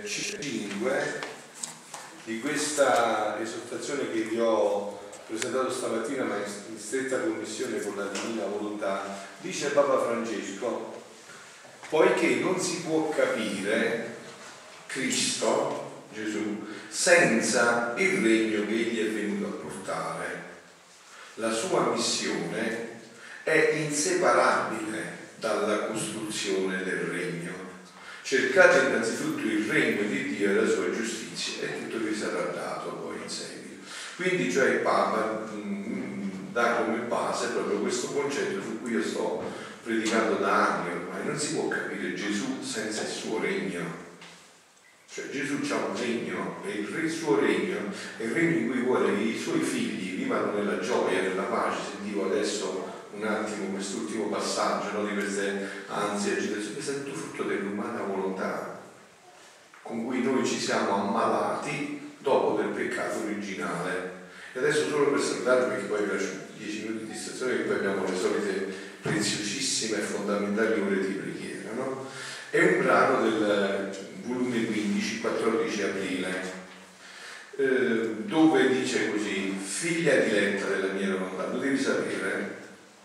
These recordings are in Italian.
5 di questa esortazione che vi ho presentato stamattina ma in stretta connessione con la divina volontà dice Papa Francesco poiché non si può capire Cristo Gesù senza il regno che egli è venuto a portare. La sua missione è inseparabile dalla costruzione del regno cercate innanzitutto il regno di Dio e la sua giustizia e tutto vi sarà dato poi in seguito. Quindi cioè il Papa mm, dà come base proprio questo concetto su cui io sto predicando da anni ormai, non si può capire Gesù senza il suo regno. Cioè Gesù ha un regno e il suo regno è il regno in cui vuole che i suoi figli vivano nella gioia, nella pace. Sentivo adesso un attimo quest'ultimo passaggio no, di queste ansie, agitazioni, è tutto frutto dell'umana volontà con cui noi ci siamo ammalati dopo del peccato originale. E adesso solo per salutarvi, perché poi vi lascio 10 minuti di distrazione, che poi abbiamo le solite preziosissime e fondamentali ore di preghiera. No? È un brano del volume 15, 14 aprile, eh, dove dice così, figlia diletta della mia volontà, lo devi sapere,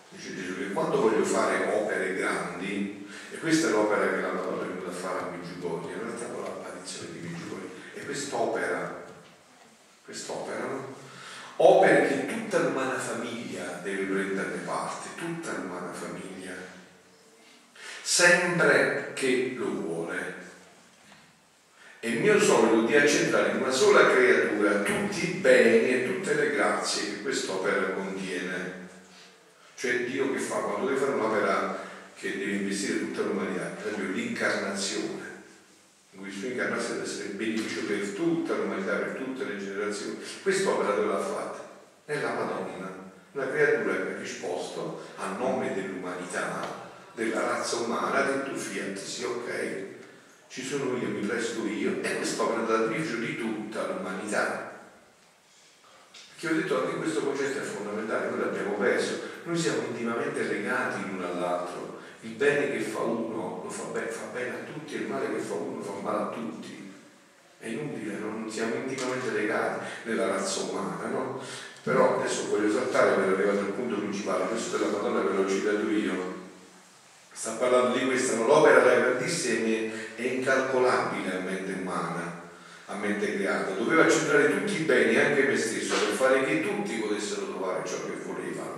dice Gesù, che quando voglio fare opere grandi, e questa è l'opera che Madonna è venuta a fare a in realtà con l'apparizione di Meggiugorio, e quest'opera, quest'opera, no? opere che tutta l'umana famiglia deve prenderne parte, tutta l'umana famiglia, sempre che lo vuole. È il mio sogno di accettare in una sola creatura tutti i beni e tutte le grazie che quest'opera contiene cioè Dio che fa? Quando deve fare un'opera che deve investire tutta l'umanità, per l'incarnazione, in cui il suo incarnazione deve essere beneficio per tutta l'umanità, per tutte le generazioni, quest'opera dove l'ha fatta? Nella Madonna, una creatura che ha risposto a nome dell'umanità, della razza umana, ha detto fiat, sì ok, ci sono io, mi presto io, e quest'opera è beneficio di tutta l'umanità. Che ho detto anche questo concetto è fondamentale, noi l'abbiamo perso, noi siamo intimamente legati l'uno all'altro, il bene che fa uno lo fa bene, fa bene a tutti e il male che fa uno fa male a tutti. È inutile, non siamo intimamente legati nella razza umana, no? Però adesso voglio esaltare per arrivare al punto principale, questo della Madonna ve l'ho citato io, sta parlando di questa, no? l'opera della grandissima è incalcolabile a mente umana a mente creata, doveva centrare tutti i beni, anche me stesso, per fare che tutti potessero trovare ciò che volevano.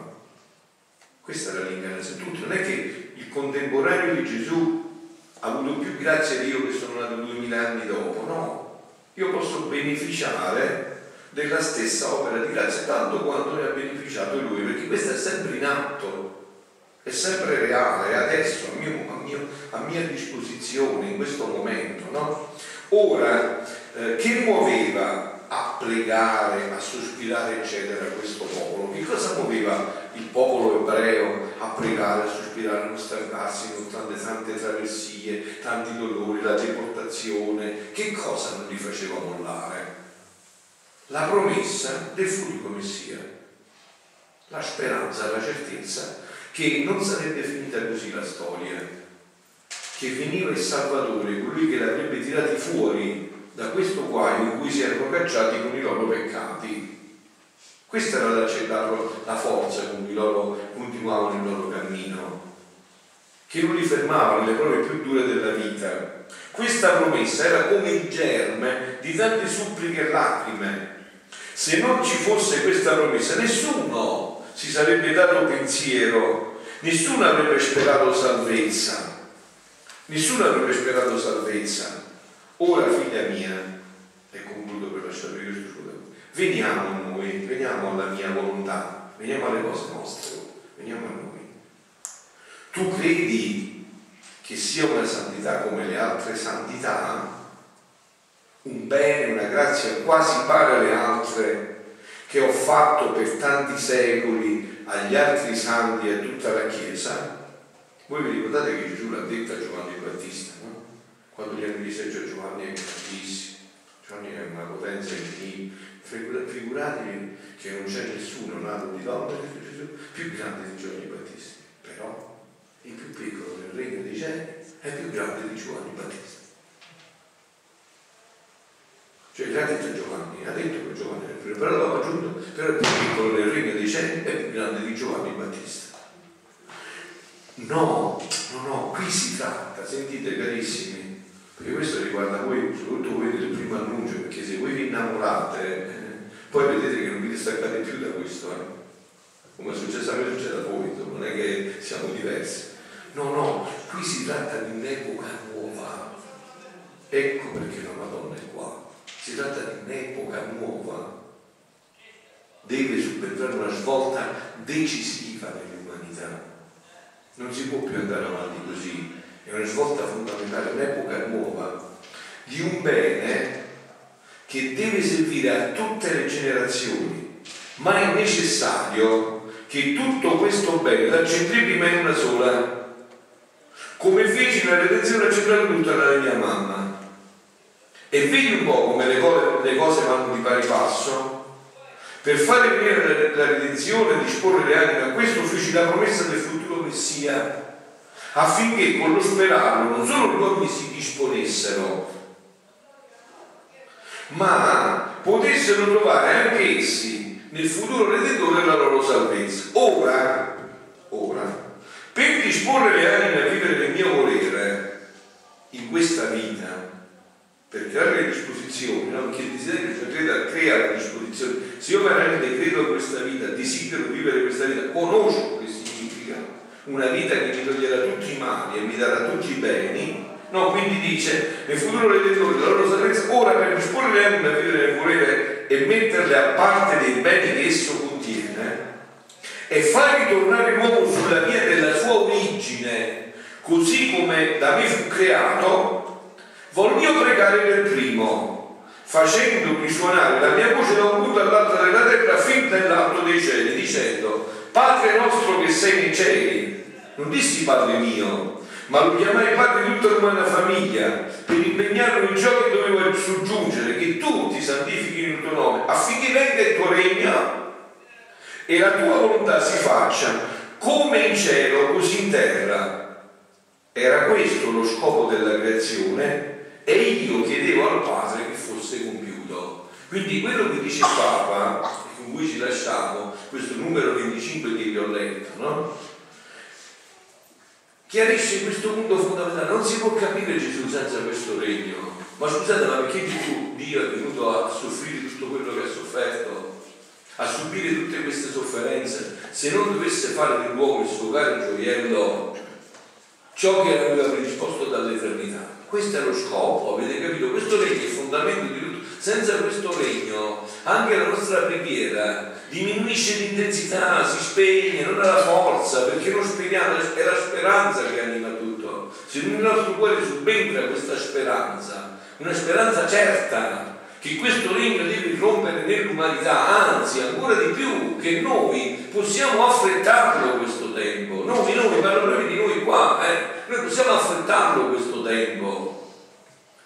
Questa era l'incarnazione. Tutti, non è che il contemporaneo di Gesù ha avuto più grazia di io che sono nato duemila anni dopo, no. Io posso beneficiare della stessa opera di grazia tanto quanto ne ha beneficiato lui, perché questa è sempre in atto, è sempre reale, è adesso a, mio, a, mio, a mia disposizione in questo momento, no? Ora, eh, che muoveva a pregare, a sospirare, eccetera, questo popolo? Che cosa muoveva il popolo ebreo a pregare, a sospirare, a non stancarsi nonostante tante traversie, tanti dolori, la deportazione? Che cosa non li faceva mollare? La promessa del futuro Messia, la speranza, la certezza che non sarebbe finita così la storia, che veniva il Salvatore, colui che l'avrebbe tirati fuori da questo guaio in cui si erano cacciati con i loro peccati. Questa era la, la forza con cui loro continuavano il loro cammino, che non li fermava nelle prove più dure della vita. Questa promessa era come il germe di tante suppliche e lacrime. Se non ci fosse questa promessa, nessuno si sarebbe dato pensiero, nessuno avrebbe sperato salvezza. Nessuno avrebbe sperato salvezza. Ora, figlia mia, e concludo per lasciare io il veniamo a noi, veniamo alla mia volontà, veniamo alle cose nostre, veniamo a noi. Tu credi che sia una santità come le altre santità? Un bene, una grazia quasi pari alle altre che ho fatto per tanti secoli agli altri santi e a tutta la Chiesa? Voi vi ricordate che Gesù l'ha detto a Giovanni Battista, no? Quando gli hanno detto a Giovanni è grandissimo, Giovanni è una potenza infinita, figuratevi che non c'è nessuno nato di donna che Gesù più grande di Giovanni Battista, però il più piccolo nel regno dei cieli è più grande di Giovanni Battista. Cioè l'ha detto Giovanni, ha detto che Giovanni era il primo, però l'ho aggiunto, però è più piccolo nel regno dei cieli e più grande di Giovanni Battista. No, no, no, qui si tratta, sentite carissimi, perché questo riguarda voi, soprattutto voi del primo annuncio, perché se voi vi innamorate, poi vedete che non vi distaccate più da questo, eh? come è successo a me succede a voi, non è che siamo diversi. No, no, qui si tratta di un'epoca nuova. Ecco perché la Madonna è qua. Si tratta di un'epoca nuova. Deve subentrare una svolta decisiva nell'umanità. Non si può più andare avanti così. È una svolta fondamentale, un'epoca nuova di un bene che deve servire a tutte le generazioni, ma è necessario che tutto questo bene l'accentri prima in una sola come feci la redenzione accettare tutta la mia mamma. E vedi un po' come le cose, le cose vanno di pari passo? Per fare venire la, la redenzione e disporre le anime a questo feci la promessa del futuro Messia, affinché con lo sperarlo non solo gli uomini si disponessero, ma potessero trovare anche essi nel futuro Redentore la loro salvezza. Ora, ora, per disporre le anime a vivere nel mio volere in questa vita, per creare le disposizioni, no? perché il desiderio cioè, crea, crea le disposizioni. Se io veramente credo a questa vita, desidero vivere questa vita, conosco che significa una vita che mi toglierà tutti i mali e mi darà tutti i beni, no? quindi dice nel futuro redentore la loro salvezza, ora per disporre le anime a vivere nel volere e metterle a parte dei beni che esso contiene, e far ritornare l'uomo sulla via della sua origine, così come da me fu creato, voglio pregare per primo, facendomi suonare la mia voce da un punto all'altro della terra fin nell'alto dei cieli, dicendo, Padre nostro che sei nei cieli, non dissi Padre mio, ma lo chiamai Padre di tutta l'umana famiglia, per impegnarlo in ciò che dovevo soggiungere, che tutti santifichino il tuo nome, affinché venga il tuo regno e la tua volontà si faccia come in cielo così in terra. Era questo lo scopo della creazione e io chiedevo al Padre che fosse compiuto. Quindi quello che dice il Papa, con cui ci lasciamo, questo numero 25 che vi ho letto, no? Chiarisce questo punto fondamentale. Non si può capire Gesù senza questo regno. Ma scusate, ma perché Gesù, Dio, è venuto a soffrire tutto quello che ha sofferto? a subire tutte queste sofferenze, se non dovesse fare dell'uomo il suo caro gioiello, ciò che aveva predisposto dall'eternità. Questo è lo scopo, avete capito? Questo regno è il fondamento di tutto. Senza questo regno anche la nostra preghiera diminuisce l'intensità, si spegne, non ha la forza, perché non speriamo, è la speranza che anima tutto. Se nel nostro cuore subentra questa speranza, una speranza certa, che questo regno deve rompere nell'umanità, anzi ancora di più che noi possiamo affrettarlo questo tempo. Noi, noi, parlo proprio di noi qua, eh? noi possiamo affrettarlo questo tempo.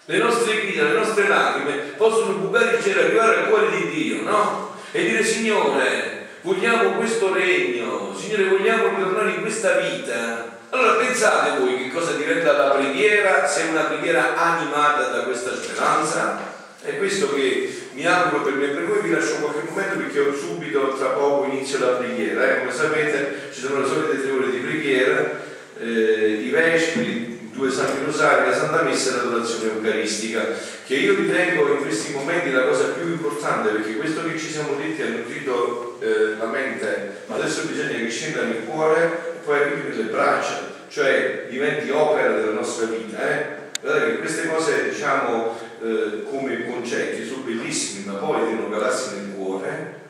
Le nostre grida, le nostre lacrime possono bucare il cielo e arrivare al cuore di Dio, no? E dire Signore, vogliamo questo regno, Signore, vogliamo ritornare in questa vita. Allora pensate voi che cosa diventa la preghiera se è una preghiera animata da questa speranza? È questo che mi auguro per me, per voi vi lascio qualche momento perché subito, tra poco inizio la preghiera. Eh, come sapete ci sono le solite tre ore di preghiera, eh, i vespri, due santi rosari, la Santa Messa e l'adorazione eucaristica, che io ritengo in questi momenti la cosa più importante perché questo che ci siamo detti ha nutrito eh, la mente, ma adesso bisogna che scenda nel cuore e poi arrivi nelle braccia, cioè diventi opera della nostra vita. Eh? Guardate che queste cose, diciamo, eh, come concetti sono bellissimi, ma poi devono calarsi nel cuore,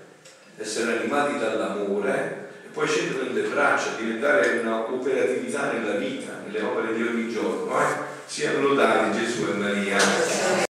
essere animati dall'amore poi scendere nelle braccia, diventare una operatività nella vita, nelle opere di ogni giorno. Eh? Siano lodati Gesù e Maria.